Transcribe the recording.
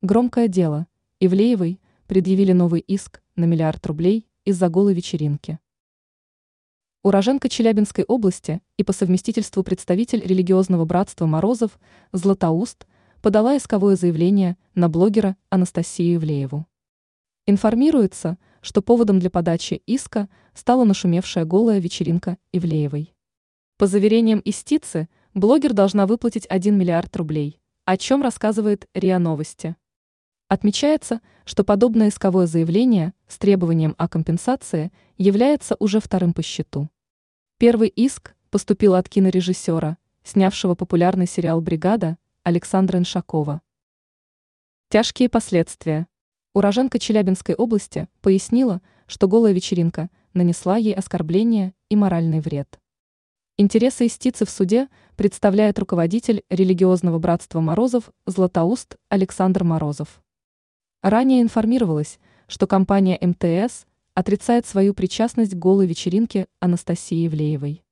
Громкое дело. Ивлеевой предъявили новый иск на миллиард рублей из-за голой вечеринки. Уроженка Челябинской области и по совместительству представитель религиозного братства Морозов Златоуст подала исковое заявление на блогера Анастасию Ивлееву. Информируется, что поводом для подачи иска стала нашумевшая голая вечеринка Ивлеевой. По заверениям истицы, блогер должна выплатить 1 миллиард рублей, о чем рассказывает РИА Новости. Отмечается, что подобное исковое заявление с требованием о компенсации является уже вторым по счету. Первый иск поступил от кинорежиссера, снявшего популярный сериал «Бригада» Александра Иншакова. Тяжкие последствия. Уроженка Челябинской области пояснила, что голая вечеринка нанесла ей оскорбление и моральный вред. Интересы истицы в суде представляет руководитель религиозного братства Морозов Златоуст Александр Морозов. Ранее информировалось, что компания МТС отрицает свою причастность к голой вечеринке Анастасии Евлеевой.